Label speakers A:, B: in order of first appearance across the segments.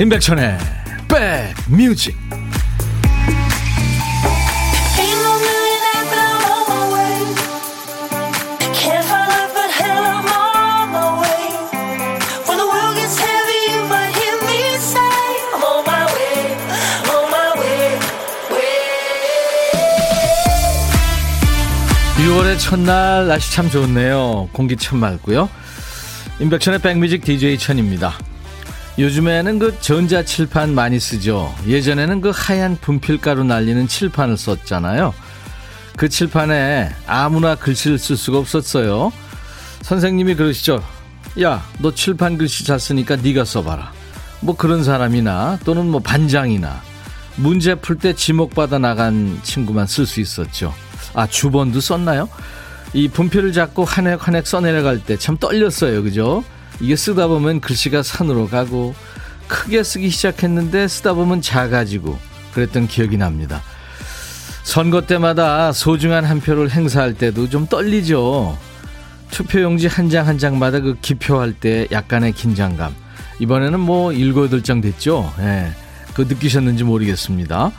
A: 임백천의 백뮤직. (6월의) 첫날 날씨 참 좋네요. 공기 참 맑고요. 임백천의 백뮤직 DJ 천입니다 요즘에는 그 전자 칠판 많이 쓰죠. 예전에는 그 하얀 분필가루 날리는 칠판을 썼잖아요. 그 칠판에 아무나 글씨를 쓸 수가 없었어요. 선생님이 그러시죠. 야, 너 칠판 글씨 잘 쓰니까 네가 써봐라. 뭐 그런 사람이나 또는 뭐 반장이나 문제 풀 때 지목받아 나간 친구만 쓸 수 있었죠. 아, 주번도 썼나요? 이 분필을 잡고 한 획 한 획 써내려갈 때 참 떨렸어요. 그죠? 이게 쓰다 보면 글씨가 산으로 가고 크게 쓰기 시작했는데 쓰다 보면 작아지고 그랬던 기억이 납니다. 선거 때마다 소중한 한 표를 행사할 때도 좀 떨리죠. 투표용지 한 장 한 장마다 그 기표할 때 약간의 긴장감. 이번에는 뭐 일곱 여덟 장 됐죠. 예. 그 느끼셨는지 모르겠습니다.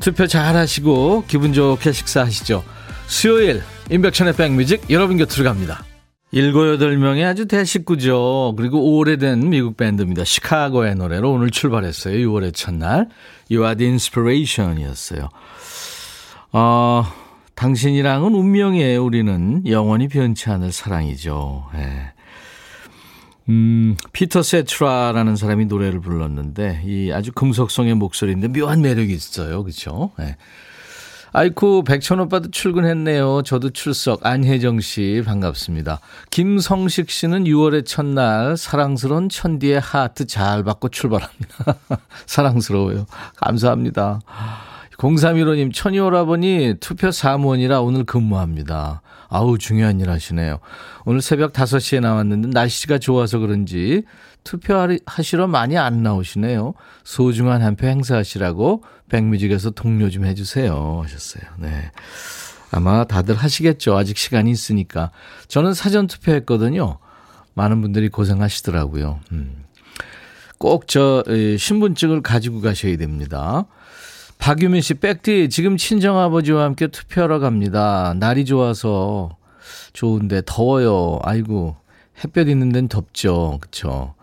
A: 투표 잘 하시고 기분 좋게 식사하시죠. 수요일 인백천의 백뮤직 여러분 곁으로 갑니다. 일곱 여덟 명의 아주 대식구죠. 그리고 오래된 미국 밴드입니다. 시카고의 노래로 오늘 출발했어요. 6월의 첫날. You are the inspiration이었어요. 어, 당신이랑은 운명이에요. 우리는 영원히 변치 않을 사랑이죠. 예. 음, 피터 세트라라는 사람이 노래를 불렀는데 이 아주 금속성의 목소리인데 묘한 매력이 있어요. 그렇죠? 예. 아이쿠, 백천 오빠도 출근했네요. 저도 출석. 안혜정 씨, 반갑습니다. 김성식 씨는 6월의 첫날 사랑스러운 천디의 하트 잘 받고 출발합니다. 사랑스러워요. 감사합니다. 0315님, 천이 오라버니 투표 사무원이라 오늘 근무합니다. 아우, 중요한 일 하시네요. 오늘 새벽 5시에 나왔는데 날씨가 좋아서 그런지 투표하시러 많이 안 나오시네요. 소중한 한 표 행사하시라고 백뮤직에서 동료 좀 해주세요. 하셨어요. 네. 아마 다들 하시겠죠. 아직 시간이 있으니까. 저는 사전 투표했거든요. 많은 분들이 고생하시더라고요. 음. 꼭저 신분증을 가지고 가셔야 됩니다. 박유민 씨, 백디, 지금 친정아버지와 함께 투표하러 갑니다. 날이 좋아서 좋은데 더워요. 아이고, 햇볕 있는 데는 덥죠. 그쵸.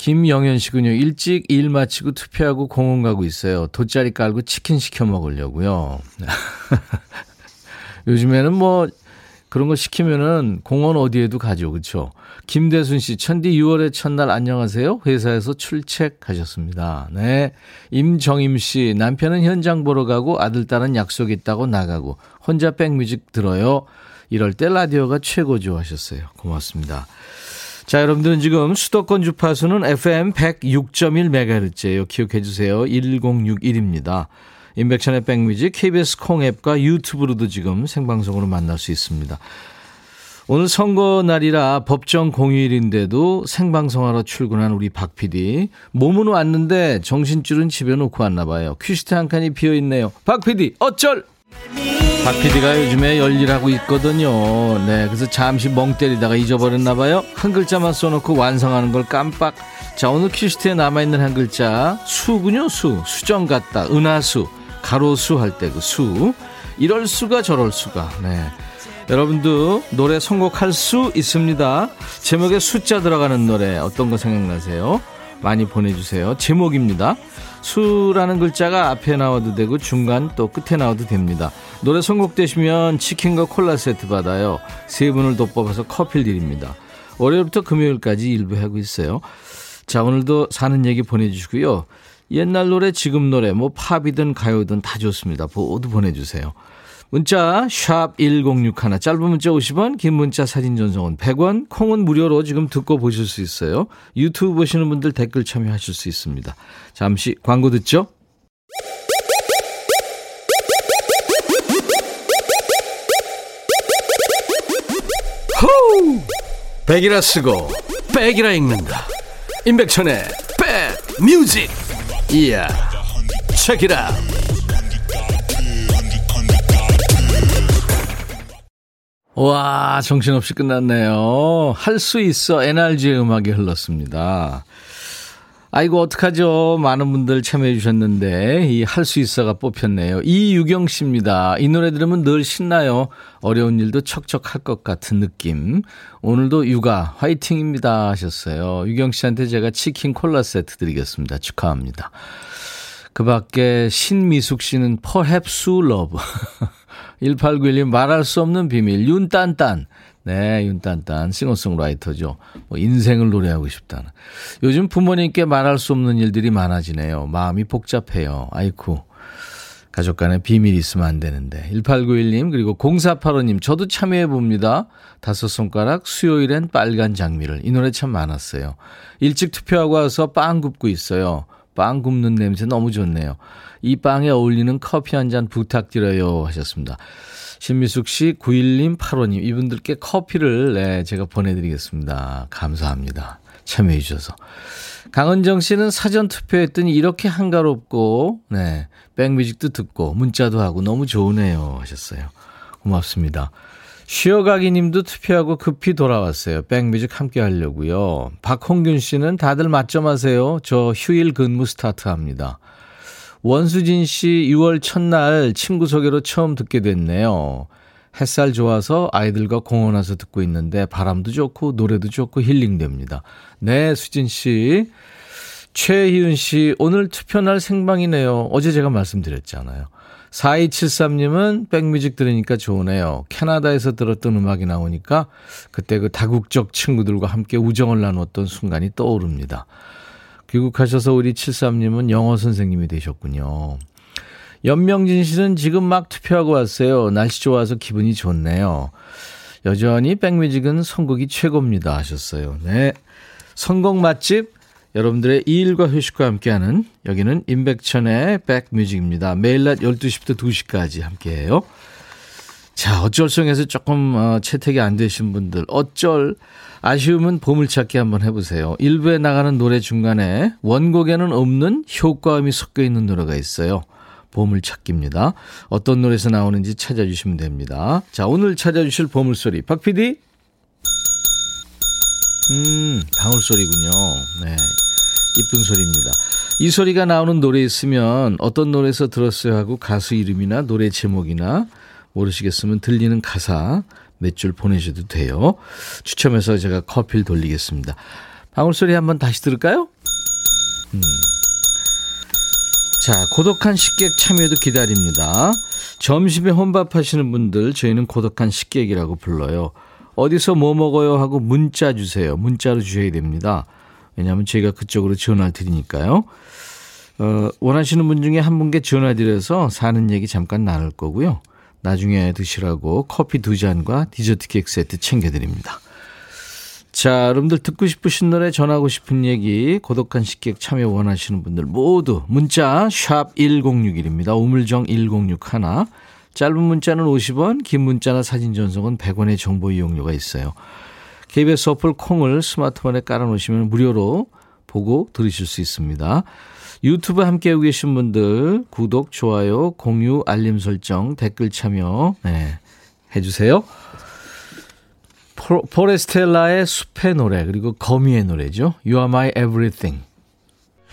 A: 김영현 씨군요. 일찍 일 마치고 투표하고 공원 가고 있어요. 돗자리 깔고 치킨 시켜 먹으려고요. 요즘에는 뭐 그런 거 시키면은 공원 어디에도 가죠. 그렇죠? 김대순 씨, 천디 6월의 첫날 안녕하세요. 회사에서 출첵하셨습니다. 네. 임정임 씨, 남편은 현장 보러 가고 아들 딸은 약속 있다고 나가고 혼자 백뮤직 들어요. 이럴 때 라디오가 최고죠 하셨어요. 고맙습니다. 자, 여러분들은 지금 수도권 주파수는 FM 106.1MHz예요. 기억해 주세요. 1061입니다. 인백션의 백뮤직 KBS 콩 앱과 유튜브로도 지금 생방송으로 만날 수 있습니다. 오늘 선거 날이라 법정 공휴일인데도 생방송하러 출근한 우리 박 PD. 몸은 왔는데 정신줄은 집에 놓고 왔나 봐요. 퀴시트 한 칸이 비어 있네요. 박 PD, 어쩔! 박 PD가 요즘에 열일하고 있거든요. 네, 그래서 잠시 멍 때리다가 잊어버렸나 봐요. 한 글자만 써놓고 완성하는 걸 깜빡. 자, 오늘 퀴즈트에 남아있는 한 글자 수군요, 수. 수정 같다. 은하수. 가로수 할 때 그 수. 이럴 수가 저럴 수가. 네. 여러분도 노래 선곡할 수 있습니다. 제목에 숫자 들어가는 노래 어떤 거 생각나세요? 많이 보내주세요. 제목입니다. 수라는 글자가 앞에 나와도 되고 중간 또 끝에 나와도 됩니다. 노래 선곡되시면 치킨과 콜라 세트 받아요. 세 분을 더 뽑아서 커피를 드립니다. 월요일부터 금요일까지 일부 하고 있어요. 자, 오늘도 사는 얘기 보내주시고요. 옛날 노래, 지금 노래, 뭐 팝이든 가요든 다 좋습니다. 모두 보내주세요. 문자 1061, 짧은 문자 50원, 긴 문자 사진 전송은 100원, 콩은 무료로 지금 듣고 보실 수 있어요. 유튜브 보시는 분들 댓글 참여하실 수 있습니다. 잠시 광고 듣죠? 호우! 백이라 쓰고 백이라 읽는다. 임백천의 백 뮤직. 이야. 책이라. 와, 정신없이 끝났네요. 할 수 있어. NRG의 음악이 흘렀습니다. 아이고, 어떡하죠. 많은 분들 참여해 주셨는데, 이 할 수 있어가 뽑혔네요. 이유경 씨입니다. 이 노래 들으면 늘 신나요. 어려운 일도 척척할 것 같은 느낌. 오늘도 육아 화이팅입니다 하셨어요. 유경 씨한테 제가 치킨 콜라 세트 드리겠습니다. 축하합니다. 그 밖에 신미숙 씨는 Perhaps Love. 1891님 말할 수 없는 비밀. 윤딴딴. 네, 윤딴딴 싱어송라이터죠. 뭐 인생을 노래하고 싶다는. 요즘 부모님께 말할 수 없는 일들이 많아지네요. 마음이 복잡해요. 아이쿠. 가족 간에 비밀이 있으면 안 되는데. 1891님, 그리고 0485님, 저도 참여해 봅니다. 다섯 손가락, 수요일엔 빨간 장미를. 이 노래 참 많았어요. 일찍 투표하고 와서 빵 굽고 있어요. 빵 굽는 냄새 너무 좋네요. 이 빵에 어울리는 커피 한 잔 부탁드려요. 하셨습니다. 신미숙 씨, 91님, 8호님, 이분들께 커피를, 네, 제가 보내드리겠습니다. 감사합니다. 참여해 주셔서. 강은정 씨는 사전 투표했더니 이렇게 한가롭고, 네, 백뮤직도 듣고, 문자도 하고 너무 좋으네요. 하셨어요. 고맙습니다. 쉬어가기 님도 투표하고 급히 돌아왔어요. 백뮤직 함께 하려고요. 박홍균 씨는 다들 맞점하세요. 저 휴일 근무 스타트 합니다. 원수진 씨 6월 첫날 친구 소개로 처음 듣게 됐네요. 햇살 좋아서 아이들과 공원 와서 듣고 있는데 바람도 좋고 노래도 좋고 힐링됩니다. 네, 수진 씨. 최희은 씨, 오늘 투표 날 생방이네요. 어제 제가 말씀드렸잖아요. 4273님은 백뮤직 들으니까 좋으네요. 캐나다에서 들었던 음악이 나오니까 그때 그 다국적 친구들과 함께 우정을 나눴던 순간이 떠오릅니다. 귀국하셔서 우리 73님은 영어 선생님이 되셨군요. 연명진 씨는 지금 막 투표하고 왔어요. 날씨 좋아서 기분이 좋네요. 여전히 백뮤직은 선곡이 최고입니다. 하셨어요. 네. 선곡 맛집. 여러분들의 일과 휴식과 함께하는 여기는 임백천의 백뮤직입니다. 매일 낮 12시부터 2시까지 함께해요. 자, 어쩔성에서 조금 어, 채택이 안 되신 분들 어쩔 아쉬움은 보물찾기 한번 해보세요. 일부에 나가는 노래 중간에 원곡에는 없는 효과음이 섞여 있는 노래가 있어요. 보물찾기입니다. 어떤 노래에서 나오는지 찾아주시면 됩니다. 자, 오늘 찾아주실 보물소리. 박 PD? 음, 방울소리군요. 네. 이쁜 소리입니다. 이 소리가 나오는 노래 있으면 어떤 노래에서 들었어요 하고 가수 이름이나 노래 제목이나 모르시겠으면 들리는 가사 몇 줄 보내셔도 돼요. 추첨해서 제가 커피를 돌리겠습니다. 방울소리 한번 다시 들을까요? 음. 자, 고독한 식객 참여도 기다립니다. 점심에 혼밥 하시는 분들 저희는 고독한 식객이라고 불러요. 어디서 뭐 먹어요 하고 문자 주세요. 문자로 주셔야 됩니다. 왜냐하면 저희가 그쪽으로 전화를 드리니까요. 어, 원하시는 분 중에 한 분께 전화 드려서 사는 얘기 잠깐 나눌 거고요. 나중에 드시라고 커피 두 잔과 디저트 케이크 세트 챙겨드립니다. 자, 여러분들 듣고 싶으신 노래 전하고 싶은 얘기 고독한 식객 참여 원하시는 분들 모두 문자 샵 1061입니다. 우물정 1061 짧은 문자는 50원 긴 문자나 사진 전송은 100원의 정보 이용료가 있어요. KBS 어플 콩을 스마트폰에 깔아놓으시면 무료로 보고 들으실 수 있습니다. 유튜브 함께하고 계신 분들 구독, 좋아요, 공유, 알림 설정, 댓글 참여 네, 해주세요. 포레스텔라의 숲의 노래 그리고 거미의 노래죠. You are my everything.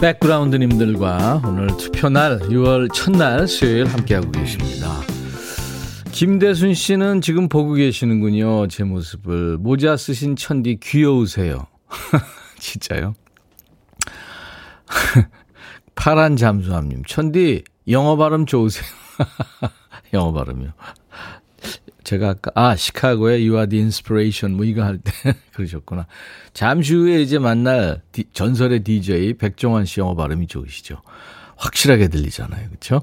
A: 백그라운드님들과 오늘 투표날 6월 첫날 수요일 함께하고 계십니다. 김대순 씨는 지금 보고 계시는군요. 제 모습을. 모자 쓰신 천디 귀여우세요. 진짜요? 파란 잠수함님. 천디, 영어 발음 좋으세요? 영어 발음이요. 제가 아까, 아, 시카고의 You are the inspiration, 뭐 이거 할 때 그러셨구나. 잠시 후에 이제 만날 디, 전설의 DJ 백종환 씨 영어 발음이 좋으시죠. 확실하게 들리잖아요. 그렇죠?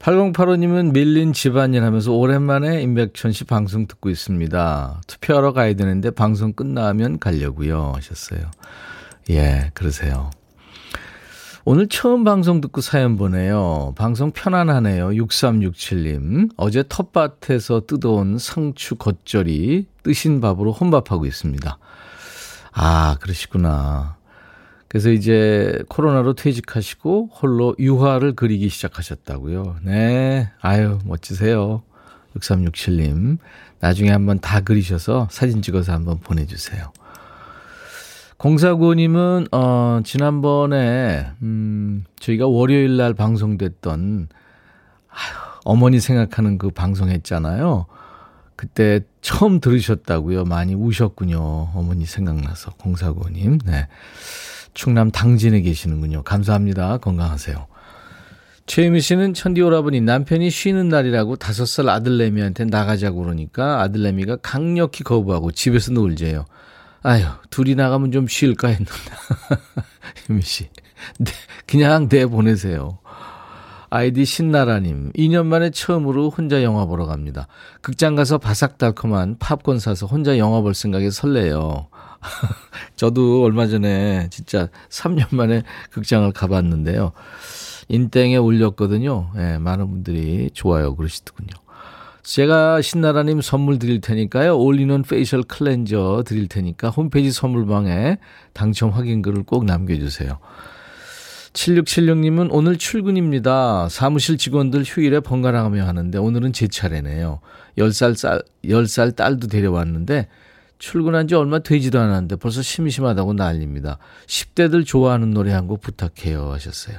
A: 8085님은 밀린 집안일 하면서 오랜만에 임백천 씨 방송 듣고 있습니다. 투표하러 가야 되는데 방송 끝나면 가려고요 하셨어요. 예, 그러세요. 오늘 처음 방송 듣고 사연 보내요. 방송 편안하네요. 6367님. 어제 텃밭에서 뜯어온 상추 겉절이 뜨신 밥으로 혼밥하고 있습니다. 아, 그러시구나. 그래서 이제 코로나로 퇴직하시고 홀로 유화를 그리기 시작하셨다고요. 네. 아유, 멋지세요. 6367님. 나중에 한번 다 그리셔서 사진 찍어서 한번 보내주세요. 공사구님은, 어, 지난번에, 음, 저희가 월요일 날 방송됐던, 아휴, 어머니 생각하는 그 방송 했잖아요. 그때 처음 들으셨다고요. 많이 우셨군요. 어머니 생각나서. 공사구님. 네. 충남 당진에 계시는군요. 감사합니다. 건강하세요. 최유미 씨는 천디 오라버니 남편이 쉬는 날이라고 다섯 살 아들내미한테 나가자고 그러니까 아들내미가 강력히 거부하고 집에서 놀재요. 아유, 둘이 나가면 좀 쉴까 했는데. 유미 씨. 네, 그냥 내보내세요. 아이디 신나라님, 2년 만에 처음으로 혼자 영화 보러 갑니다. 극장 가서 바삭달콤한 팝콘 사서 혼자 영화 볼 생각에 설레요. 저도 얼마 전에 진짜 3년 만에 극장을 가봤는데요. 인땡에 올렸거든요. 예, 많은 분들이 좋아요 그러시더군요. 제가 신나라님 선물 드릴 테니까요. 올리는 facial cleanser 드릴 테니까 홈페이지 선물방에 당첨 확인글을 꼭 남겨주세요. 7676님은 오늘 출근입니다. 사무실 직원들 휴일에 번갈아가며 하는데 오늘은 제 차례네요. 10살, 쌀, 10살 딸도 데려왔는데 출근한 지 얼마 되지도 않았는데 벌써 심심하다고 난립니다. 10대들 좋아하는 노래 한 곡 부탁해요 하셨어요.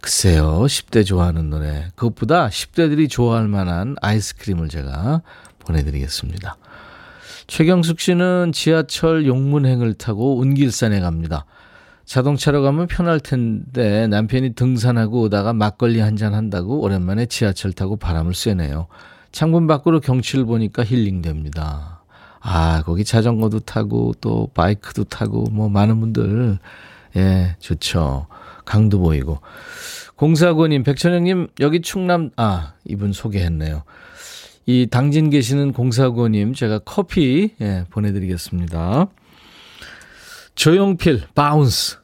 A: 글쎄요, 10대 좋아하는 노래. 그것보다 10대들이 좋아할 만한 아이스크림을 제가 보내드리겠습니다. 최경숙 씨는 지하철 용문행을 타고 운길산에 갑니다. 자동차로 가면 편할 텐데 남편이 등산하고 오다가 막걸리 한 잔 한다고 오랜만에 지하철 타고 바람을 쐬네요. 창문 밖으로 경치를 보니까 힐링됩니다. 아, 거기 자전거도 타고 또 바이크도 타고 뭐 많은 분들 예, 좋죠. 강도 보이고. 공사고님, 백천영님, 여기 충남, 아, 이분 소개했네요. 이 당진 계시는 공사고님, 제가 커피, 예, 보내드리겠습니다. 조용필, 바운스.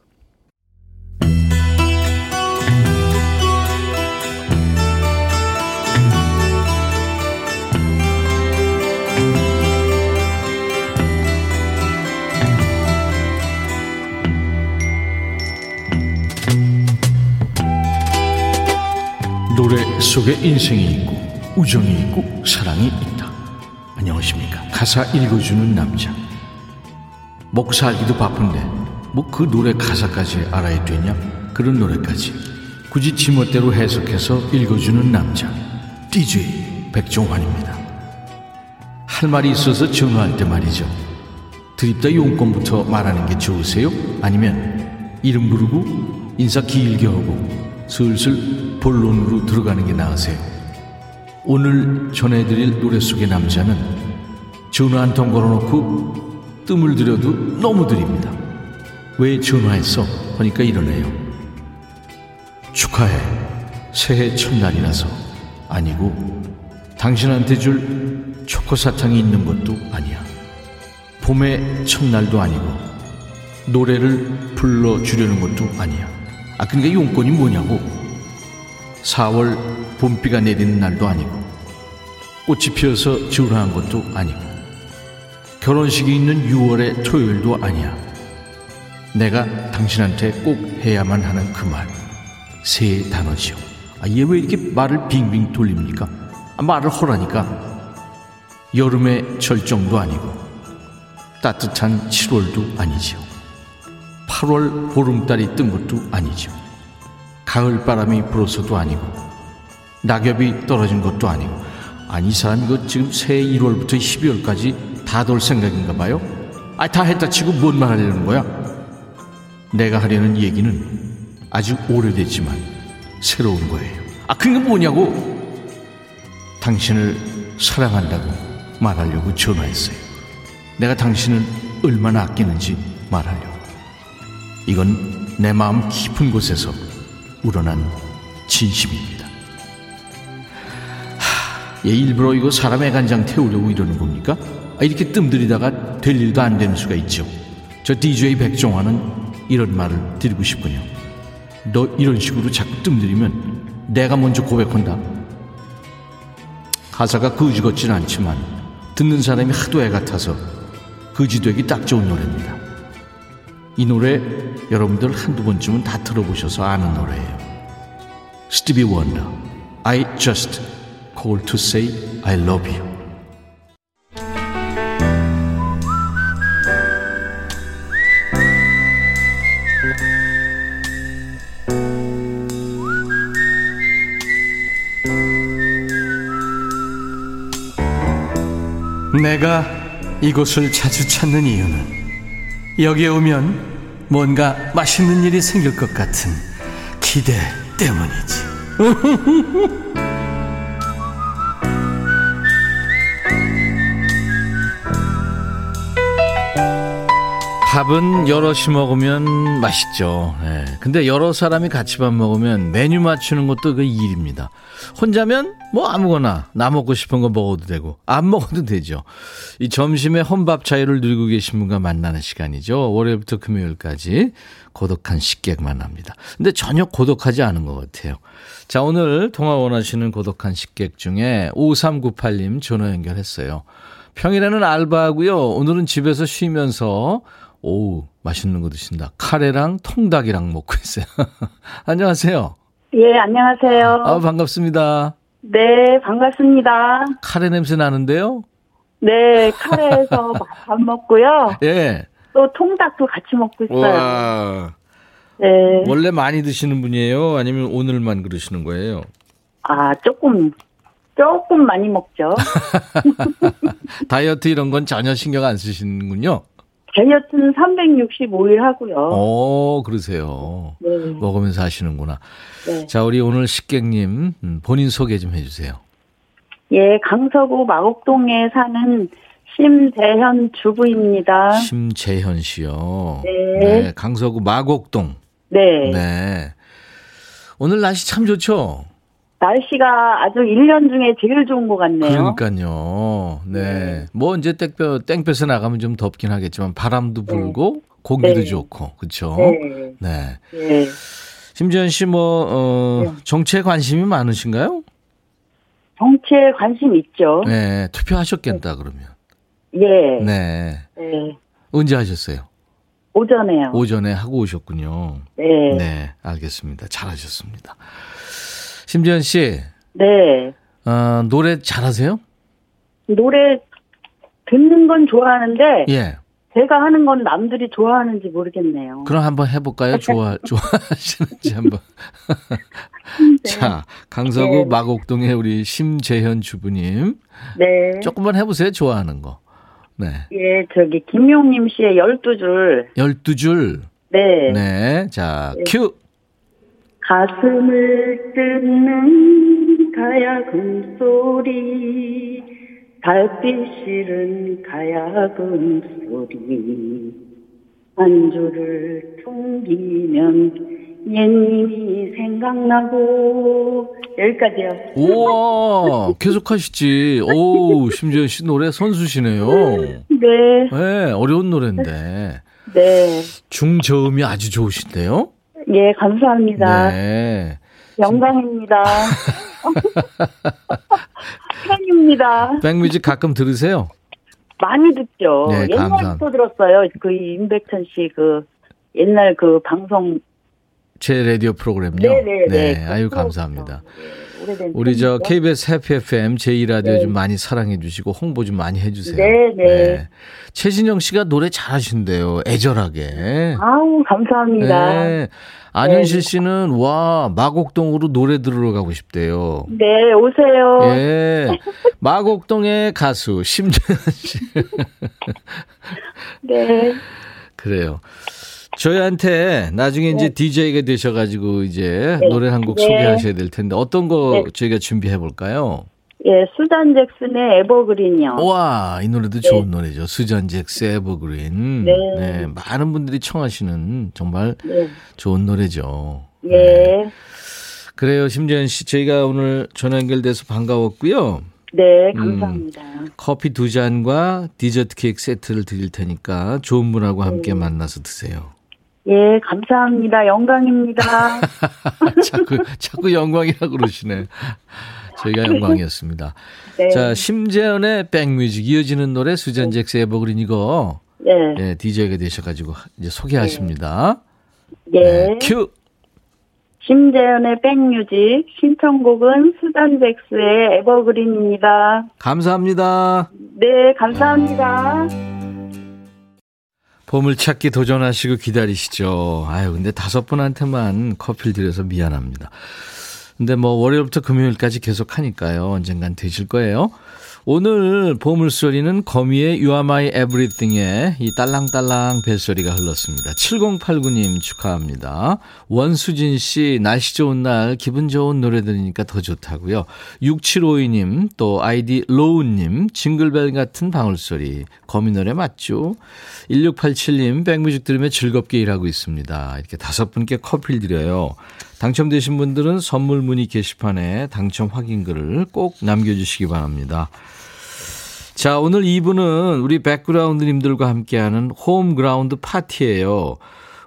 A: 노래 속에 인생이 있고 우정이 있고 사랑이 있다. 안녕하십니까. 가사 읽어주는 남자. 살기도 바쁜데 뭐 그 노래 가사까지 알아야 되냐? 그런 노래까지 굳이 지멋대로 해석해서 읽어주는 남자. DJ 백종환입니다. 할 말이 있어서 전화할 때 말이죠. 드립다 용건부터 말하는 게 좋으세요? 아니면 이름 부르고 인사 길게 하고 슬슬 본론으로 들어가는 게 나으세요. 오늘 전해드릴 노래 속의 남자는 전화 한 통 걸어놓고 뜸을 들여도 너무 드립니다. 왜 전화했어? 하니까 이러네요. 축하해. 새해 첫날이라서. 아니고 당신한테 줄 초코사탕이 있는 것도 아니야. 봄의 첫날도 아니고 노래를 불러주려는 것도 아니야. 아, 그러니까 용건이 뭐냐고. 4월 봄비가 내리는 날도 아니고, 꽃이 피어서 지원한 것도 아니고, 결혼식이 있는 6월의 토요일도 아니야. 내가 당신한테 꼭 해야만 하는 그 말. 세 단어지요. 아, 얘 왜 이렇게 말을 빙빙 돌립니까? 아, 말을 허라니까. 여름의 절정도 아니고, 따뜻한 7월도 아니지요. 8월 보름달이 뜬 것도 아니죠. 가을 바람이 불어서도 아니고 낙엽이 떨어진 것도 아니고 아니 이 사람 이거 지금 새해 1월부터 12월까지 다 돌 생각인가 봐요. 아 다 했다 치고 뭔 말 하려는 거야? 내가 하려는 얘기는 아주 오래됐지만 새로운 거예요. 아 그게 뭐냐고? 당신을 사랑한다고 말하려고 전화했어요. 내가 당신을 얼마나 아끼는지 말하려고. 이건 내 마음 깊은 곳에서 우러난 진심입니다. 하, 얘 일부러 이거 사람 의 간장 태우려고 이러는 겁니까? 아, 이렇게 뜸들이다가 될 일도 안 되는 수가 있죠. 저 DJ 백종환은 이런 말을 드리고 싶군요. 너 이런 식으로 자꾸 뜸들이면 내가 먼저 고백한다. 가사가 거지 같진 않지만 듣는 사람이 하도 애 같아서 거지 되기 딱 좋은 노래입니다. 이 노래 여러분들 한두 번쯤은 다 들어보셔서 아는 노래예요. 스티비 원더, I just call to say I love you. 내가 이곳을 자주 찾는 이유는 여기에 오면 뭔가 맛있는 일이 생길 것 같은 기대 때문이지. 밥은 여럿이 먹으면 맛있죠. 네. 근데 여러 사람이 같이 밥 먹으면 메뉴 맞추는 것도 그 일입니다. 혼자면 뭐 아무거나 나 먹고 싶은 거 먹어도 되고 안 먹어도 되죠. 이 점심에 혼밥 차이를 누리고 계신 분과 만나는 시간이죠. 월요일부터 금요일까지 고독한 식객 만납니다. 근데 전혀 고독하지 않은 것 같아요. 자, 오늘 통화 원하시는 고독한 식객 중에 5398님 전화 연결했어요. 평일에는 알바하고요. 오늘은 집에서 쉬면서 오우, 맛있는 거 드신다. 카레랑 통닭이랑 먹고 있어요. 안녕하세요.
B: 예, 안녕하세요.
A: 아, 반갑습니다.
B: 네, 반갑습니다.
A: 카레 냄새 나는데요?
B: 네, 카레에서 밥 먹고요.
A: 예.
B: 또 통닭도 같이 먹고 있어요.
A: 와.
B: 네.
A: 원래 많이 드시는 분이에요? 아니면 오늘만 그러시는 거예요?
B: 아, 조금, 조금 많이 먹죠.
A: 다이어트 이런 건 전혀 신경 안 쓰시는군요.
B: 다이어트는 365일 하고요.
A: 어, 그러세요.
B: 네.
A: 먹으면서 하시는구나.
B: 네.
A: 자, 우리 오늘 식객님, 음, 본인 소개 좀 해주세요.
B: 예, 강서구 마곡동에 사는 심대현 주부입니다.
A: 심재현 씨요.
B: 네.
A: 강서구 마곡동.
B: 네.
A: 네. 오늘 날씨 참 좋죠?
B: 날씨가 아주 1년 중에 제일 좋은 것 같네요.
A: 그러니까요. 네. 뭐 이제 땡볕, 땡볕에 나가면 좀 덥긴 하겠지만 바람도 불고 공기도
B: 네.
A: 좋고. 그렇죠?
B: 네.
A: 네.
B: 네.
A: 심지현 씨 뭐, 어,
B: 네.
A: 정치에 관심이 많으신가요?
B: 정치에 관심 있죠.
A: 네. 투표하셨겠다, 그러면.
B: 예.
A: 네.
B: 네.
A: 언제 하셨어요?
B: 오전에요.
A: 오전에 하고 오셨군요.
B: 네.
A: 네. 알겠습니다. 잘하셨습니다. 심지현 씨,
B: 네.
A: 어, 노래 잘하세요?
B: 노래 듣는 건 좋아하는데
A: 예.
B: 제가 하는 건 남들이 좋아하는지 모르겠네요.
A: 그럼 한번 해볼까요? 좋아, 좋아하시는지 한번. 자, 강서구
B: 네.
A: 마곡동의 우리 심재현 주부님.
B: 네.
A: 조금만 해보세요. 좋아하는 거. 네.
B: 예, 저기 김용림 씨의 12줄.
A: 12줄.
B: 네.
A: 네. 자, 큐.
B: 가슴을 뜯는 가야금 소리 달빛 실은 가야금 소리 안주를 퉁기면 옛님이 생각나고 여기까지요.
A: 우와, 계속 하시지. 오, 심재현 씨 노래 선수시네요.
B: 네,
A: 네, 어려운 노래인데.
B: 네,
A: 중저음이 아주 좋으신데요?
B: 예, 감사합니다.
A: 네.
B: 영광입니다. 팬입니다.
A: 백뮤직 가끔 들으세요?
B: 많이 듣죠.
A: 네,
B: 옛날부터. 들었어요. 그 임백천 씨 그 옛날 그 방송.
A: 제 라디오 프로그램요.
B: 네네네.
A: 네, 아유 감사합니다.
B: 예, 오래된
A: 우리 저. KBS 해피 FM 제2 라디오
B: 네.
A: 좀 많이 사랑해 주시고 홍보 좀 많이 해 주세요.
B: 네, 네.
A: 최진영 씨가 노래 잘하신대요. 애절하게.
B: 아우 감사합니다. 네.
A: 네. 안현실 씨는 와 마곡동으로 노래 들으러 가고 싶대요.
B: 네, 오세요.
A: 예. 마곡동의 가수 심재현 씨.
B: 네.
A: 그래요. 저희한테 나중에 이제 DJ가 되셔가지고 이제
B: 네.
A: 노래 한곡
B: 네.
A: 소개하셔야 될 텐데 어떤 거
B: 네.
A: 저희가 준비해 볼까요?
B: 예, 수잔 잭슨의 에버그린이요.
A: 와, 이 노래도 좋은 노래죠. 수잔 잭스 에버그린.
B: 네.
A: 많은 분들이 청하시는 정말
B: 네.
A: 좋은 노래죠.
B: 예.
A: 그래요, 심재현 씨. 저희가 오늘 전화 연결돼서 반가웠고요.
B: 네, 감사합니다.
A: 커피 두 잔과 디저트 케이크 세트를 드릴 테니까 좋은 분하고 함께
B: 네.
A: 만나서 드세요.
B: 예, 감사합니다. 영광입니다.
A: 자꾸, 자꾸 영광이라고 그러시네. 저희가 영광이었습니다. 네. 자, 심재현의 백뮤직 이어지는 노래 수잔 잭스 에버그린 이거. 네. 네, DJ가 되셔가지고 이제 소개하십니다.
B: 네. 네. 큐! 심재현의 백뮤직 신청곡은 수잔 잭스의 에버그린입니다.
A: 감사합니다.
B: 네, 감사합니다.
A: 보물찾기 도전하시고 기다리시죠. 아유, 근데 다섯 분한테만 커피를 드려서 미안합니다. 근데 뭐 월요일부터 금요일까지 계속 하니까요. 언젠간 되실 거예요. 오늘 보물소리는 거미의 You Are My Everything에 이 딸랑딸랑 벨소리가 흘렀습니다. 7089님 축하합니다. 원수진 씨 날씨 좋은 날 기분 좋은 노래 들으니까 더 좋다고요. 6752님 또 아이디 로우님 징글벨 같은 방울소리 거미 노래 맞죠? 1687님 백뮤직 들으며 즐겁게 일하고 있습니다. 이렇게 다섯 분께 커피를 드려요. 당첨되신 분들은 선물 문의 게시판에 당첨 확인글을 꼭 남겨주시기 바랍니다. 자, 오늘 2부는 우리 백그라운드님들과 함께하는 홈그라운드 파티예요.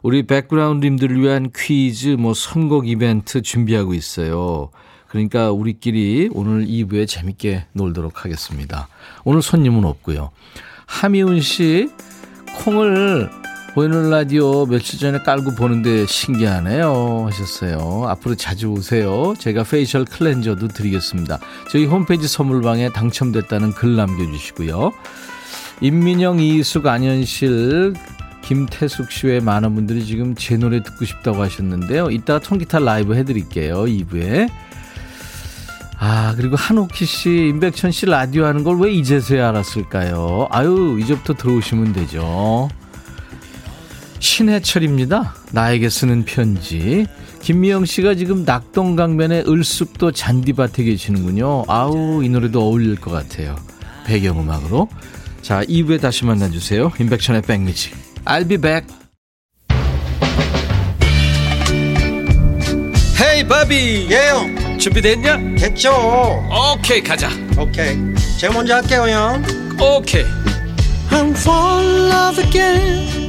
A: 우리 백그라운드님들을 위한 퀴즈, 뭐 선곡 이벤트 준비하고 있어요. 그러니까 우리끼리 오늘 2부에 재밌게 놀도록 하겠습니다. 오늘 손님은 없고요. 하미운 씨, 콩을 보이는 라디오 며칠 전에 깔고 보는데 신기하네요 하셨어요. 앞으로 자주 오세요. 제가 facial cleanser도 드리겠습니다. 저희 홈페이지 선물방에 당첨됐다는 글 남겨주시고요. 임민영, 이숙, 안현실, 김태숙 씨외 많은 분들이 지금 제 노래 듣고 싶다고 하셨는데요. 이따가 통기타 라이브 해드릴게요. 2부에. 아, 그리고 한옥희 씨, 임백천 씨 라디오 하는 걸 왜 이제서야 알았을까요? 아유, 이제부터 들어오시면 되죠. 신해철입니다. 나에게 쓰는 편지. 김미영 씨가 지금 낙동 강변의 을숲도 잔디밭에 계시는군요. 아우, 이 노래도 어울릴 것 같아요. 배경음악으로. 자, 2부에 다시 만나주세요. 인백션의 백미지. I'll be back. 헤이, 바비.
C: 예영.
A: 준비됐냐?
C: 됐죠.
A: 오케이, 가자.
C: 오케이. 제가 먼저 할게요, 형.
A: 오케이. I'm fall in love again.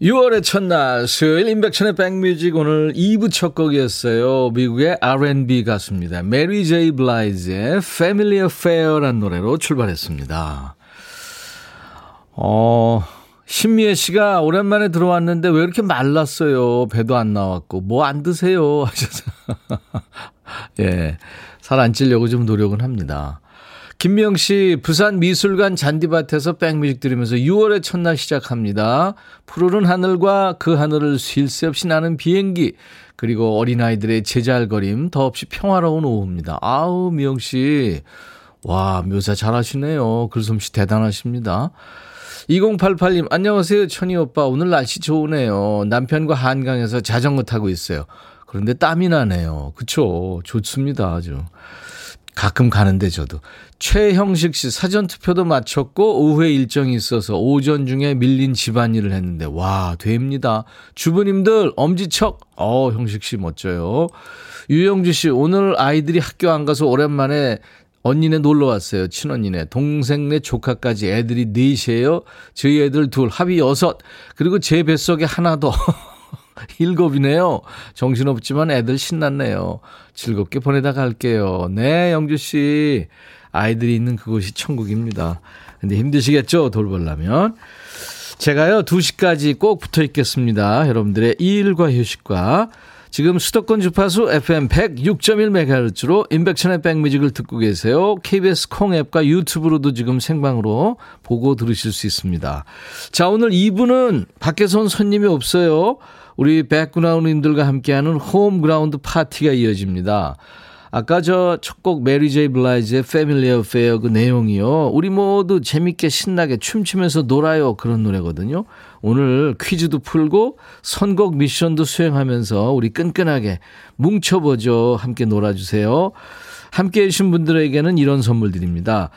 A: 6월의 첫날 수요일 임백천의 백뮤직 오늘 2부 첫 곡이었어요. 미국의 R&B 가수입니다. 메리 제이 블라이즈의 Family Affair란 노래로 출발했습니다. 어, 신미애 씨가 오랜만에 들어왔는데 왜 이렇게 말랐어요? 배도 안 나왔고 뭐 안 드세요? 하셔서 예, 살 안 찌려고 좀 노력은 합니다. 김명 씨, 부산 미술관 잔디밭에서 백뮤직 들으면서 6월의 첫날 시작합니다. 푸르른 하늘과 그 하늘을 쉴 새 없이 나는 비행기, 그리고 어린아이들의 제잘거림, 더없이 평화로운 오후입니다. 아우, 미영 씨. 와, 묘사 잘하시네요. 글솜씨 대단하십니다. 2088님, 안녕하세요. 천희 오빠. 오늘 날씨 좋으네요. 남편과 한강에서 자전거 타고 있어요. 그런데 땀이 나네요. 그쵸. 좋습니다. 아주. 가끔 가는데 저도. 최형식 씨 사전투표도 마쳤고 오후에 일정이 있어서 오전 중에 밀린 집안일을 했는데 와 됩니다. 주부님들 엄지척 어 형식 씨 멋져요. 유영주 씨 오늘 아이들이 학교 안 가서 오랜만에 언니네 놀러 왔어요. 친언니네. 동생네 조카까지 애들이 넷이에요. 저희 애들 둘 합이 여섯. 그리고 제 뱃속에 하나 더. 일곱이네요. 정신없지만 애들 신났네요. 즐겁게 보내다 갈게요. 네, 영주 씨. 아이들이 있는 그곳이 천국입니다. 근데 힘드시겠죠? 돌보려면. 제가요, 2시까지 꼭 붙어 있겠습니다. 여러분들의 일과 휴식과 지금 수도권 주파수 FM 106.1MHz로 임백천의 백뮤직을 듣고 계세요. KBS 콩 앱과 유튜브로도 지금 생방으로 보고 들으실 수 있습니다. 자, 오늘 2부는 밖에서 온 손님이 없어요. 우리 백그라운드님들과 함께하는 홈그라운드 파티가 이어집니다. 아까 저 첫 곡 메리 제이 블라이즈의 Family Affair 그 내용이요. 우리 모두 재밌게 신나게 춤추면서 놀아요. 그런 노래거든요. 오늘 퀴즈도 풀고 선곡 미션도 수행하면서 우리 끈끈하게 뭉쳐보죠. 함께 놀아주세요. 함께 해주신 분들에게는 이런 선물 드립니다.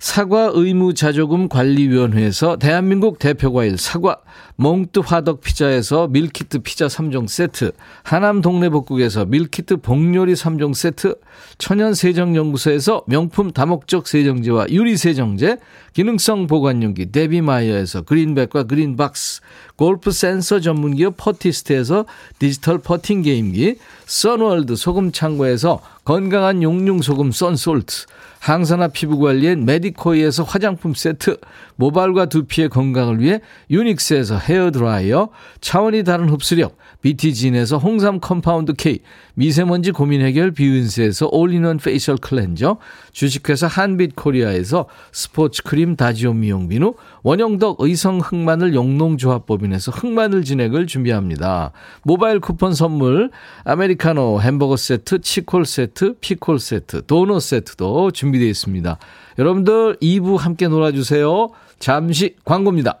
A: 사과 의무 자조금 관리위원회에서 대한민국 대표 과일 사과, 몽뚜 화덕 피자에서 밀키트 피자 3종 세트, 하남 동네 복국에서 밀키트 복요리 3종 세트, 천연 세정 연구소에서 명품 다목적 세정제와 유리 세정제, 기능성 보관용기 데비마이어에서 그린백과 그린박스, 골프 센서 전문 기업 퍼티스트에서 디지털 퍼팅 게임기, 선월드 소금 창고에서 건강한 용융 소금 썬솔트, 항산화 피부 관리엔 메디코이에서 화장품 세트, 모발과 두피의 건강을 위해 유닉스에서 헤어 드라이어, 차원이 다른 흡수력, BT진에서 홍삼 컴파운드 K, 미세먼지 고민 해결 비윤세에서 올인원 페이셜 클렌저, 주식회사 한빛 코리아에서 스포츠 크림 다지오 미용 비누, 원형덕 의성 흑마늘 영농조합법인에서 흑마늘 진액을 준비합니다. 모바일 쿠폰 선물, 아메리카노 햄버거 세트, 치콜 세트, 피콜 세트, 도넛 세트도 준비되어 있습니다. 여러분들 2부 함께 놀아주세요. 잠시 광고입니다.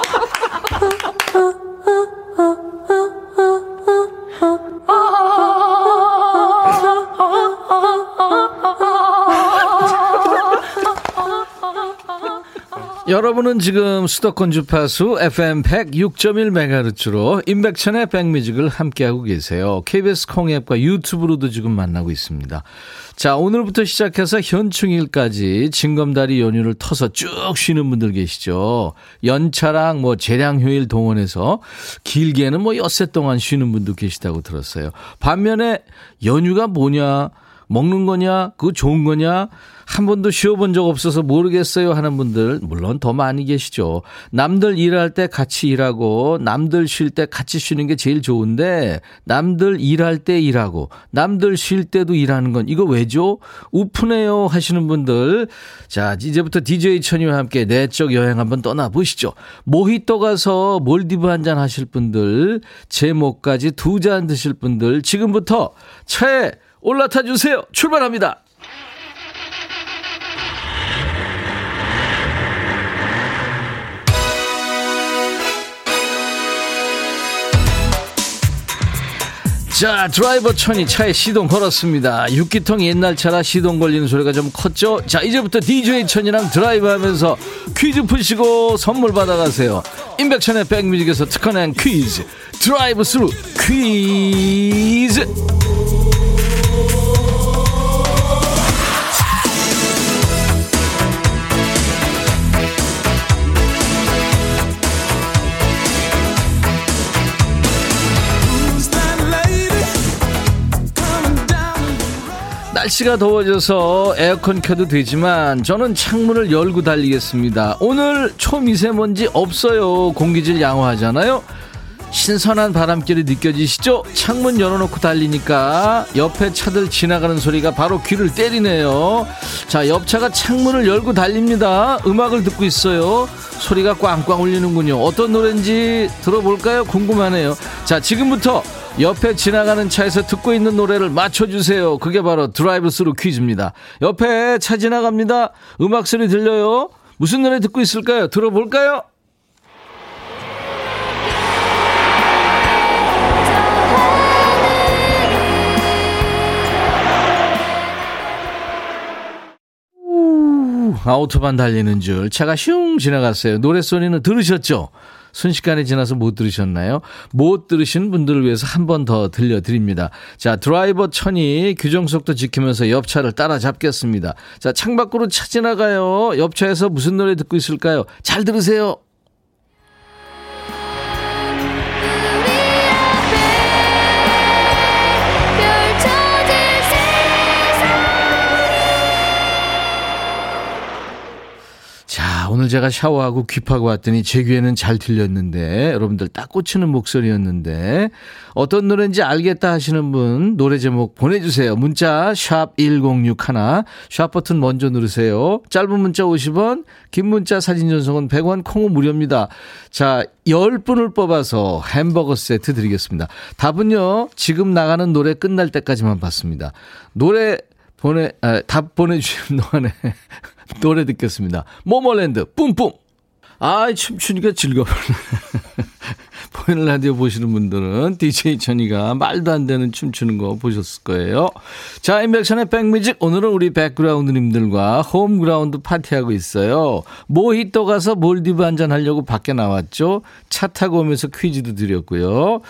A: 여러분은 지금 수도권 주파수 FM 106.1MHz로 임백천의 백뮤직을 함께하고 계세요. KBS 콩앱과 유튜브로도 지금 만나고 있습니다. 자, 오늘부터 시작해서 현충일까지 징검다리 연휴를 터서 쭉 쉬는 분들 계시죠. 연차랑 뭐 재량휴일 동원해서 길게는 뭐 엿새 동안 쉬는 분도 계시다고 들었어요. 반면에 연휴가 뭐냐? 먹는 거냐? 그거 좋은 거냐? 한 번도 쉬어본 적 없어서 모르겠어요 하는 분들 물론 더 많이 계시죠. 남들 일할 때 같이 일하고 남들 쉴 때 같이 쉬는 게 제일 좋은데 남들 일할 때 일하고 남들 쉴 때도 일하는 건 이거 왜죠? 우프네요 하시는 분들 자 이제부터 DJ 천이와 함께 내적 여행 한번 떠나보시죠. 모히또 가서 몰디브 한 잔 하실 분들 제목까지 두 잔 드실 분들 지금부터 차에 올라타 주세요. 출발합니다. 자, 드라이버 천이 차에 시동 걸었습니다. 6기통 옛날 차라 시동 걸리는 소리가 좀 컸죠? 자, 이제부터 DJ 천이랑 드라이브 하면서 퀴즈 푸시고 선물 받아가세요. 임백천의 백뮤직에서 특허낸 퀴즈. 드라이브 스루 퀴즈. 날씨가 더워져서 에어컨 켜도 되지만 저는 창문을 열고 달리겠습니다. 오늘 초미세먼지 없어요. 공기질 양호하잖아요. 신선한 바람결이 느껴지시죠? 창문 열어놓고 달리니까 옆에 차들 지나가는 소리가 바로 귀를 때리네요. 자, 옆차가 창문을 열고 달립니다. 음악을 듣고 있어요. 소리가 꽝꽝 울리는군요. 어떤 노래인지 들어볼까요? 궁금하네요. 자, 지금부터 옆에 지나가는 차에서 듣고 있는 노래를 맞춰주세요. 그게 바로 드라이브 스루 퀴즈입니다. 옆에 차 지나갑니다. 음악 소리 들려요? 무슨 노래 듣고 있을까요? 들어볼까요? 아우토반 달리는 줄 차가 슝 지나갔어요. 노래 소리는 들으셨죠? 순식간에 지나서 못 들으셨나요? 못 들으신 분들을 위해서 한 번 더 들려드립니다. 자, 드라이버 천이 규정속도 지키면서 옆차를 따라잡겠습니다. 자, 창밖으로 차 지나가요. 옆차에서 무슨 노래 듣고 있을까요? 잘 들으세요. 오늘 제가 샤워하고 귀파고 왔더니 제 귀에는 잘 들렸는데, 여러분들 딱 꽂히는 목소리였는데, 어떤 노래인지 알겠다 하시는 분, 노래 제목 보내주세요. 문자, 샵 1061, 샵 버튼 먼저 누르세요. 짧은 문자 50원, 긴 문자 사진 전송은 100원, 콩은 무료입니다. 자, 10분을 뽑아서 햄버거 세트 드리겠습니다. 답은요, 지금 나가는 노래 끝날 때까지만 받습니다. 노래 보내, 아, 답 보내주시는 동안에 노래 듣겠습니다. 모모랜드, 뿜뿜! 아, 춤추니까 즐거워. 보이는 라디오 보시는 분들은 DJ 천이가 말도 안 되는 춤추는 거 보셨을 거예요. 자, 임백천의 백뮤직. 오늘은 우리 백그라운드님들과 홈그라운드 파티하고 있어요. 모히또 가서 몰디브 한잔 하려고 밖에 나왔죠. 차 타고 오면서 퀴즈도 드렸고요.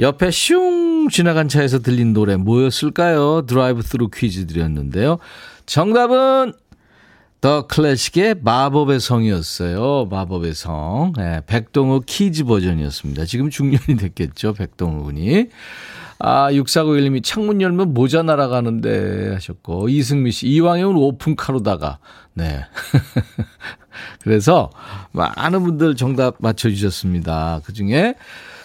A: 옆에 슝 지나간 차에서 들린 노래 뭐였을까요? 드라이브 스루 퀴즈 드렸는데요. 정답은 더 클래식의 마법의 성이었어요. 마법의 성. 네, 백동우 키즈 버전이었습니다. 지금 중년이 됐겠죠. 백동우 군이. 아, 6491님이 창문 열면 모자 날아가는데 하셨고, 이승미 씨, 이왕이면 오픈카로다가, 네. 그래서 많은 분들 정답 맞춰주셨습니다. 그 중에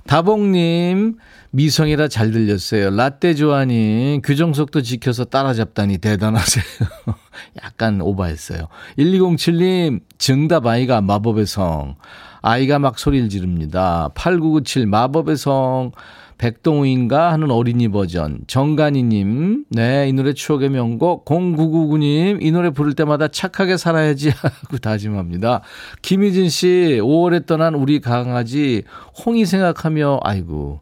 A: 다봉님, 미성이라 잘 들렸어요. 라떼 좋아하니 규정속도 지켜서 따라잡다니 대단하세요. 약간 오바했어요. 1207님, 정답 아이가 마법의 성. 아이가 막 소리를 지릅니다. 8997 마법의 성. 백동우인가 하는 어린이 버전. 정간이님, 네, 이 노래 추억의 명곡. 0999님, 이 노래 부를 때마다 착하게 살아야지 하고 다짐합니다. 김희진 씨, 5월에 떠난 우리 강아지, 홍이 생각하며, 아이고.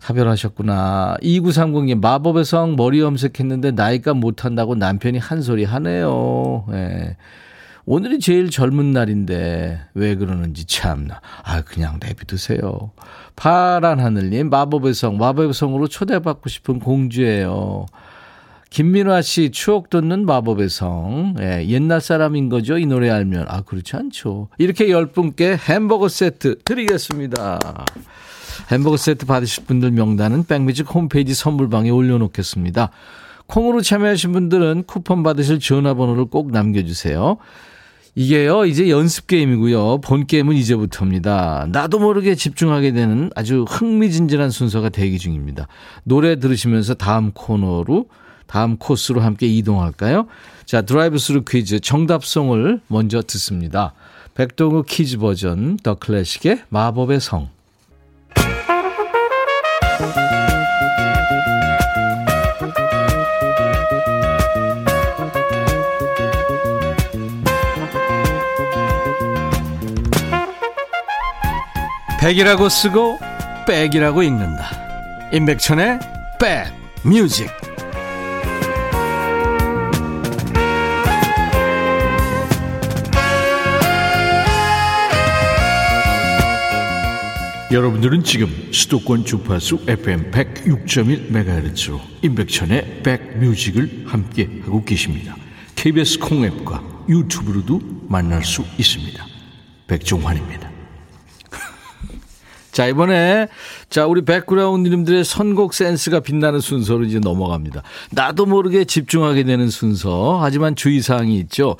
A: 사별하셨구나. 2930님, 마법의 성 머리 염색했는데 나이가 못한다고 남편이 한 소리 하네요. 예. 오늘이 제일 젊은 날인데 왜 그러는지 참나. 아, 그냥 내비두세요. 파란 하늘님, 마법의 성, 마법의 성으로 초대받고 싶은 공주예요. 김민화 씨, 추억 돋는 마법의 성. 예, 옛날 사람인 거죠? 이 노래 알면. 아, 그렇지 않죠. 이렇게 열 분께 햄버거 세트 드리겠습니다. 햄버거 세트 받으실 분들 명단은 백뮤직 홈페이지 선물방에 올려놓겠습니다. 콩으로 참여하신 분들은 쿠폰 받으실 전화번호를 꼭 남겨주세요. 이게요, 이제 연습 게임이고요. 본 게임은 이제부터입니다. 나도 모르게 집중하게 되는 아주 흥미진진한 순서가 대기 중입니다. 노래 들으시면서 다음 코너로, 다음 코스로 함께 이동할까요? 자, 드라이브 스루 퀴즈 정답송을 먼저 듣습니다. 백동우 퀴즈 버전, 더 클래식의 마법의 성. 백이라고 쓰고 백이라고 읽는다. 임백천의 백 뮤직. 여러분들은 지금 수도권 주파수 FM 106.1MHz로 임백천의 백뮤직을 함께 하고 계십니다. KBS 콩앱과 유튜브로도 만날 수 있습니다. 백종환입니다. 자, 이번에, 자, 우리 백그라운드님들의 선곡 센스가 빛나는 순서로 이제 넘어갑니다. 나도 모르게 집중하게 되는 순서. 하지만 주의사항이 있죠.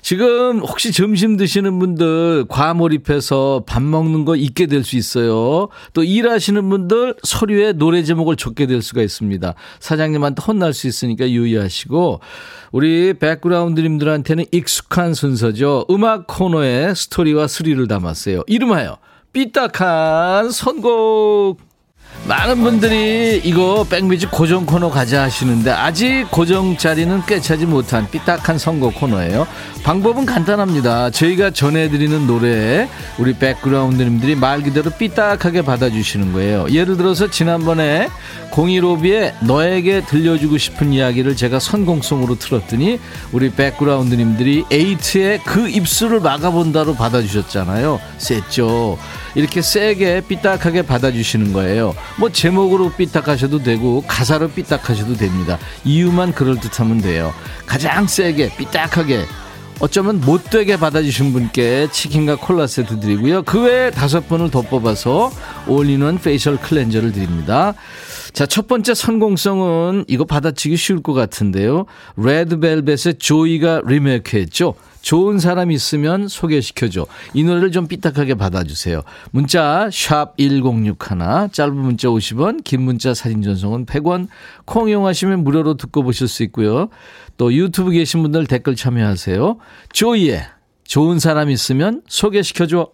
A: 지금 혹시 점심 드시는 분들 과몰입해서 밥 먹는 거 잊게 될 수 있어요. 또 일하시는 분들 서류에 노래 제목을 적게 될 수가 있습니다. 사장님한테 혼날 수 있으니까 유의하시고, 우리 백그라운드님들한테는 익숙한 순서죠. 음악 코너에 스토리와 스리를 담았어요. 이름하여 삐딱한 선곡. 많은 분들이 이거 백뮤직 고정 코너 가자 하시는데 아직 고정 자리는 꿰차지 못한 삐딱한 선곡 코너예요. 방법은 간단합니다. 저희가 전해드리는 노래에 우리 백그라운드님들이 말 그대로 삐딱하게 받아주시는 거예요. 예를 들어서 지난번에 015B의 너에게 들려주고 싶은 이야기를 제가 선공송으로 틀었더니 우리 백그라운드님들이 에이트의 그 입술을 막아본다로 받아주셨잖아요. 셌죠. 이렇게 세게 삐딱하게 받아주시는 거예요. 뭐 제목으로 삐딱하셔도 되고 가사로 삐딱하셔도 됩니다. 이유만 그럴듯하면 돼요. 가장 세게 삐딱하게 어쩌면 못되게 받아주신 분께 치킨과 콜라 세트 드리고요. 그 외에 다섯 분을 더 뽑아서 올인원 페이셜 클렌저를 드립니다. 자, 첫 번째 선공송은 이거 받아치기 쉬울 것 같은데요. 레드벨벳의 조이가 리메이크 했죠. 좋은 사람 있으면 소개시켜줘. 이 노래를 좀 삐딱하게 받아주세요. 문자 샵 1061, 짧은 문자 50원, 긴 문자 사진 전송은 100원, 콩 이용하시면 무료로 듣고 보실 수 있고요. 또 유튜브 계신 분들 댓글 참여하세요. 조이의 좋은 사람 있으면 소개시켜줘.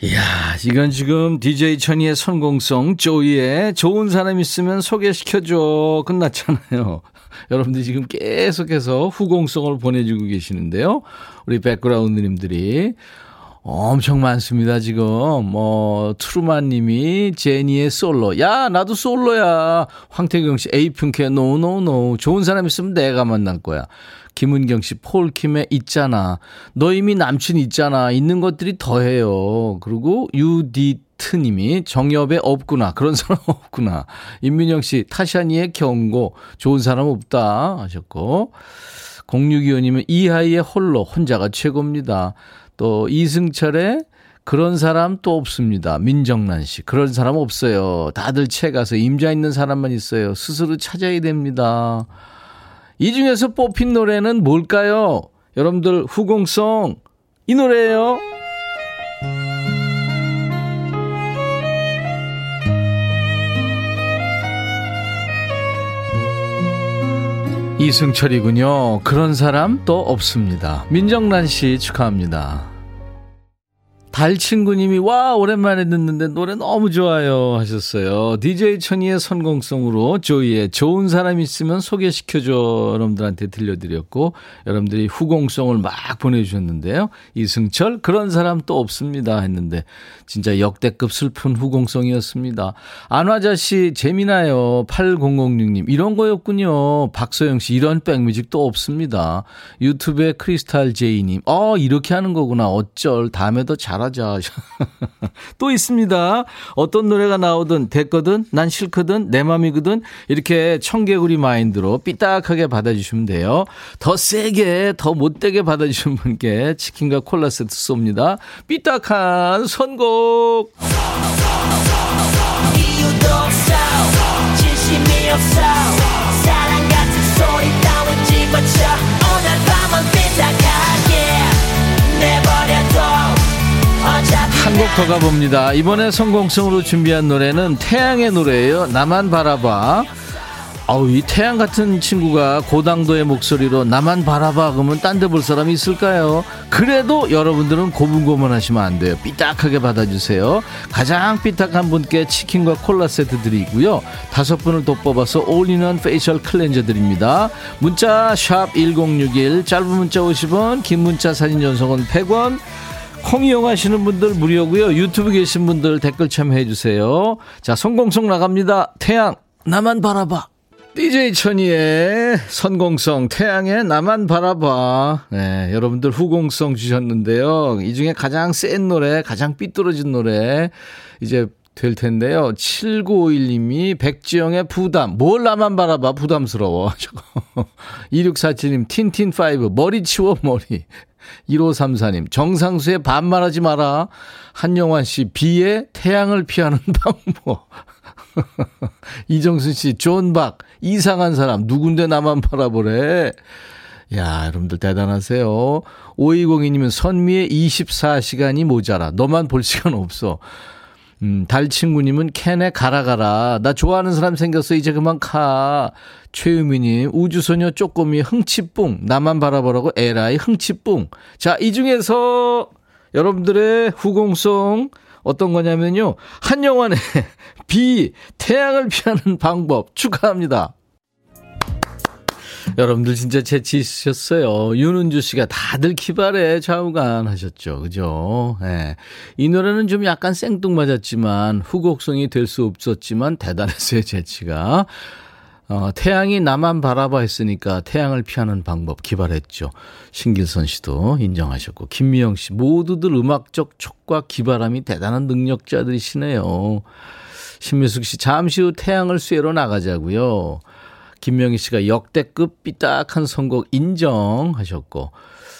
A: 이야, 이건 지금 DJ 천이의 선공송, 조이의 좋은 사람 있으면 소개시켜줘. 끝났잖아요. 여러분들이 지금 계속해서 후공송을 보내주고 계시는데요. 우리 백그라운드님들이. 엄청 많습니다, 지금. 뭐, 트루만 님이 제니의 솔로. 야, 나도 솔로야. 황태경 씨, 에이핑크의 노노노. 좋은 사람 있으면 내가 만날 거야. 김은경 씨, 폴킴의 있잖아. 너 이미 남친 있잖아. 있는 것들이 더해요. 그리고 유디 트 님이 정엽에 없구나. 그런 사람 없구나. 임민영 씨, 타샤니의 경고. 좋은 사람 없다. 하셨고. 0625님은 이하이의 홀로. 혼자가 최고입니다. 또 이승철의 그런 사람 또 없습니다. 민정란 씨. 그런 사람 없어요. 다들 채 가서 임자 있는 사람만 있어요. 스스로 찾아야 됩니다. 이 중에서 뽑힌 노래는 뭘까요? 여러분들 후공성 이 노래예요. 이승철이군요. 그런 사람 또 없습니다. 민정란 씨 축하합니다. 달친구님이 와 오랜만에 듣는데 노래 너무 좋아요 하셨어요. DJ 천이의 선공성으로 조이의 좋은 사람 있으면 소개시켜줘 여러분들한테 들려드렸고 여러분들이 후공성을 막 보내주셨는데요. 이승철 그런 사람 또 없습니다 했는데 진짜 역대급 슬픈 후공성이었습니다. 안화자 씨 재미나요. 8006님 이런 거였군요. 박소영 씨 이런 백뮤직 또 없습니다. 유튜브에 크리스탈 제이님 어 이렇게 하는 거구나 어쩔 다음에 더 잘하 하자. 또 있습니다. 어떤 노래가 나오든 됐거든, 난 싫거든, 내 맘이거든, 이렇게 청개구리 마인드로 삐딱하게 받아주시면 돼요. 더 세게, 더 못되게 받아주신 분께 치킨과 콜라 세트 쏩니다. 삐딱한 선곡! 사랑 같은 소리 따윈 집어쳐, 한곡 더 가봅니다. 이번에 성공성으로 준비한 노래는 태양의 노래예요. 나만 바라봐. 아우 이 태양 같은 친구가 고당도의 목소리로 나만 바라봐 그러면 딴 데 볼 사람이 있을까요? 그래도 여러분들은 고분고분하시면 안 돼요. 삐딱하게 받아주세요. 가장 삐딱한 분께 치킨과 콜라 세트 드리고요. 다섯 분을 또 뽑아서 올인원 페이셜 클렌저 드립니다. 문자 샵 1061 짧은 문자 50원 긴 문자 사진 전송은 100원 콩 이용하시는 분들 무료고요. 유튜브 계신 분들 댓글 참여해 주세요. 자, 선공송 나갑니다. 태양 나만 바라봐. DJ 천이의 선공성 태양의 나만 바라봐. 네, 여러분들 후공성 주셨는데요. 이 중에 가장 센 노래, 가장 삐뚤어진 노래 이제 될 텐데요. 7951님이 백지영의 부담. 뭘 나만 바라봐. 부담스러워. 2647님 틴틴5 머리 치워 머리. 1534님, 정상수의 반말하지 마라. 한영환 씨, 비에 태양을 피하는 방법. 이정순 씨, 존박, 이상한 사람, 누군데 나만 바라보래. 야, 여러분들 대단하세요. 5202님은 선미의 24시간이 모자라. 너만 볼 시간 없어. 음, 달친구님은 캔의 가라 가라. 나 좋아하는 사람 생겼어. 이제 그만 가. 최유미님, 우주소녀 쪼꼬미 흥치뿡. 나만 바라보라고 에라이 흥치뿡. 자, 이 중에서 여러분들의 후공송 어떤 거냐면요. 한영환의 비, 태양을 피하는 방법 축하합니다. 여러분들 진짜 재치 있으셨어요. 윤은주 씨가 다들 기발해 좌우간 하셨죠. 그죠? 예. 네. 이 노래는 좀 약간 생뚱맞았지만 후곡성이 될 수 없었지만 대단했어요. 재치가. 어, 태양이 나만 바라봐 했으니까 태양을 피하는 방법 기발했죠. 신길선 씨도 인정하셨고, 김미영 씨, 모두들 음악적 촉과 기발함이 대단한 능력자들이시네요. 신미숙 씨, 잠시 후 태양을 쐬러 나가자고요. 김명희 씨가 역대급 삐딱한 선곡 인정하셨고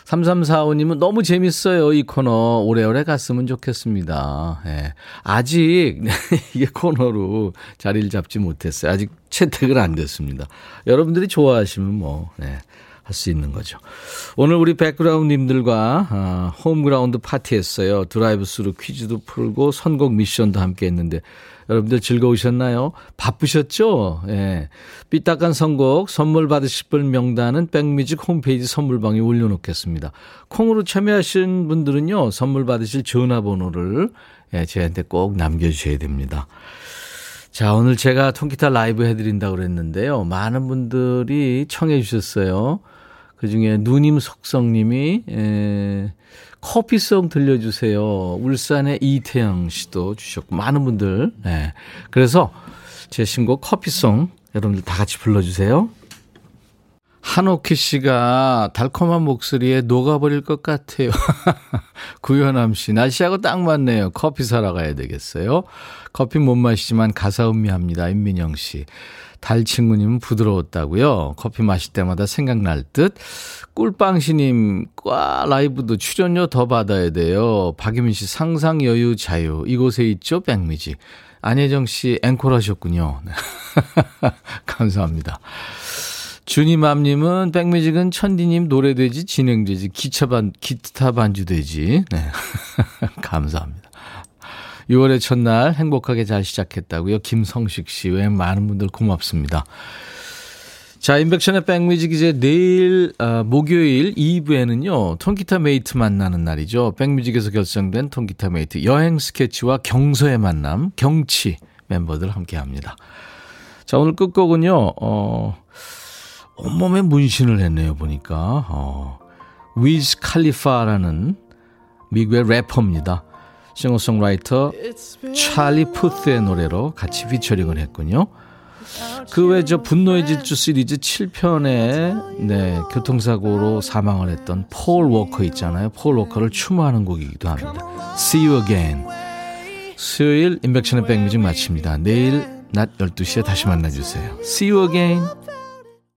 A: 3345님은 너무 재밌어요. 이 코너 오래오래 갔으면 좋겠습니다. 예. 아직 이게 코너로 자리를 잡지 못했어요. 아직 채택을 안 됐습니다. 여러분들이 좋아하시면 뭐 네. 할수 있는 거죠. 오늘 우리 백그라운드님들과 아, 홈그라운드 파티했어요. 드라이브 스루 퀴즈도 풀고 선곡 미션도 함께 했는데 여러분들 즐거우셨나요? 바쁘셨죠? 예. 삐딱한 선곡 선물 받으실 분 명단은 백뮤직 홈페이지 선물방에 올려놓겠습니다. 콩으로 참여하신 분들은요. 선물 받으실 전화번호를 예, 저한테 꼭 남겨주셔야 됩니다. 자, 오늘 제가 통기타 라이브 해드린다고 그랬는데요. 많은 분들이 청해 주셨어요. 그 중에 누님 속성님이, 에, 커피송 들려주세요. 울산의 이태영 씨도 주셨고, 많은 분들. 네. 그래서 제 신곡 커피송 여러분들 다 같이 불러주세요. 한옥희 씨가 달콤한 목소리에 녹아버릴 것 같아요. 구현암 씨, 날씨하고 딱 맞네요. 커피 사러 가야 되겠어요. 커피 못 마시지만 가사 음미합니다. 임민영 씨. 달 친구님은 부드러웠다고요. 커피 마실 때마다 생각날 듯. 꿀빵씨님, 과 라이브도 출연료 더 받아야 돼요. 박유민 씨, 상상 여유 자유. 이곳에 있죠? 백미지. 안혜정 씨, 앵콜 하셨군요. 감사합니다. 주니맘님은 백뮤직은 천디님 노래되지 진행되지 기차반 기타 반주되지 네 감사합니다. 6월의 첫날 행복하게 잘 시작했다고요. 김성식 씨 외 많은 분들 고맙습니다. 자, 임백천의 백뮤직 이제 내일 어, 목요일 2부에는요. 통기타 메이트 만나는 날이죠. 백뮤직에서 결성된 통기타 메이트 여행 스케치와 경서의 만남 경치 멤버들 함께 합니다. 자, 오늘 끝곡은요. 어 온몸에 문신을 했네요, 보니까. 어, 위즈 칼리파라는 미국의 래퍼입니다. 싱어송라이터 찰리 푸스의 노래로 같이 피처링을 했군요. 그 외 저 분노의 질주 시리즈 7편에 네, 교통사고로 사망을 했던 폴 워커 있잖아요. 폴 워커를 추모하는 곡이기도 합니다. See you again. 수요일 인백션의 백뮤직 마칩니다. 내일 낮 12시에 다시 만나주세요. See you again.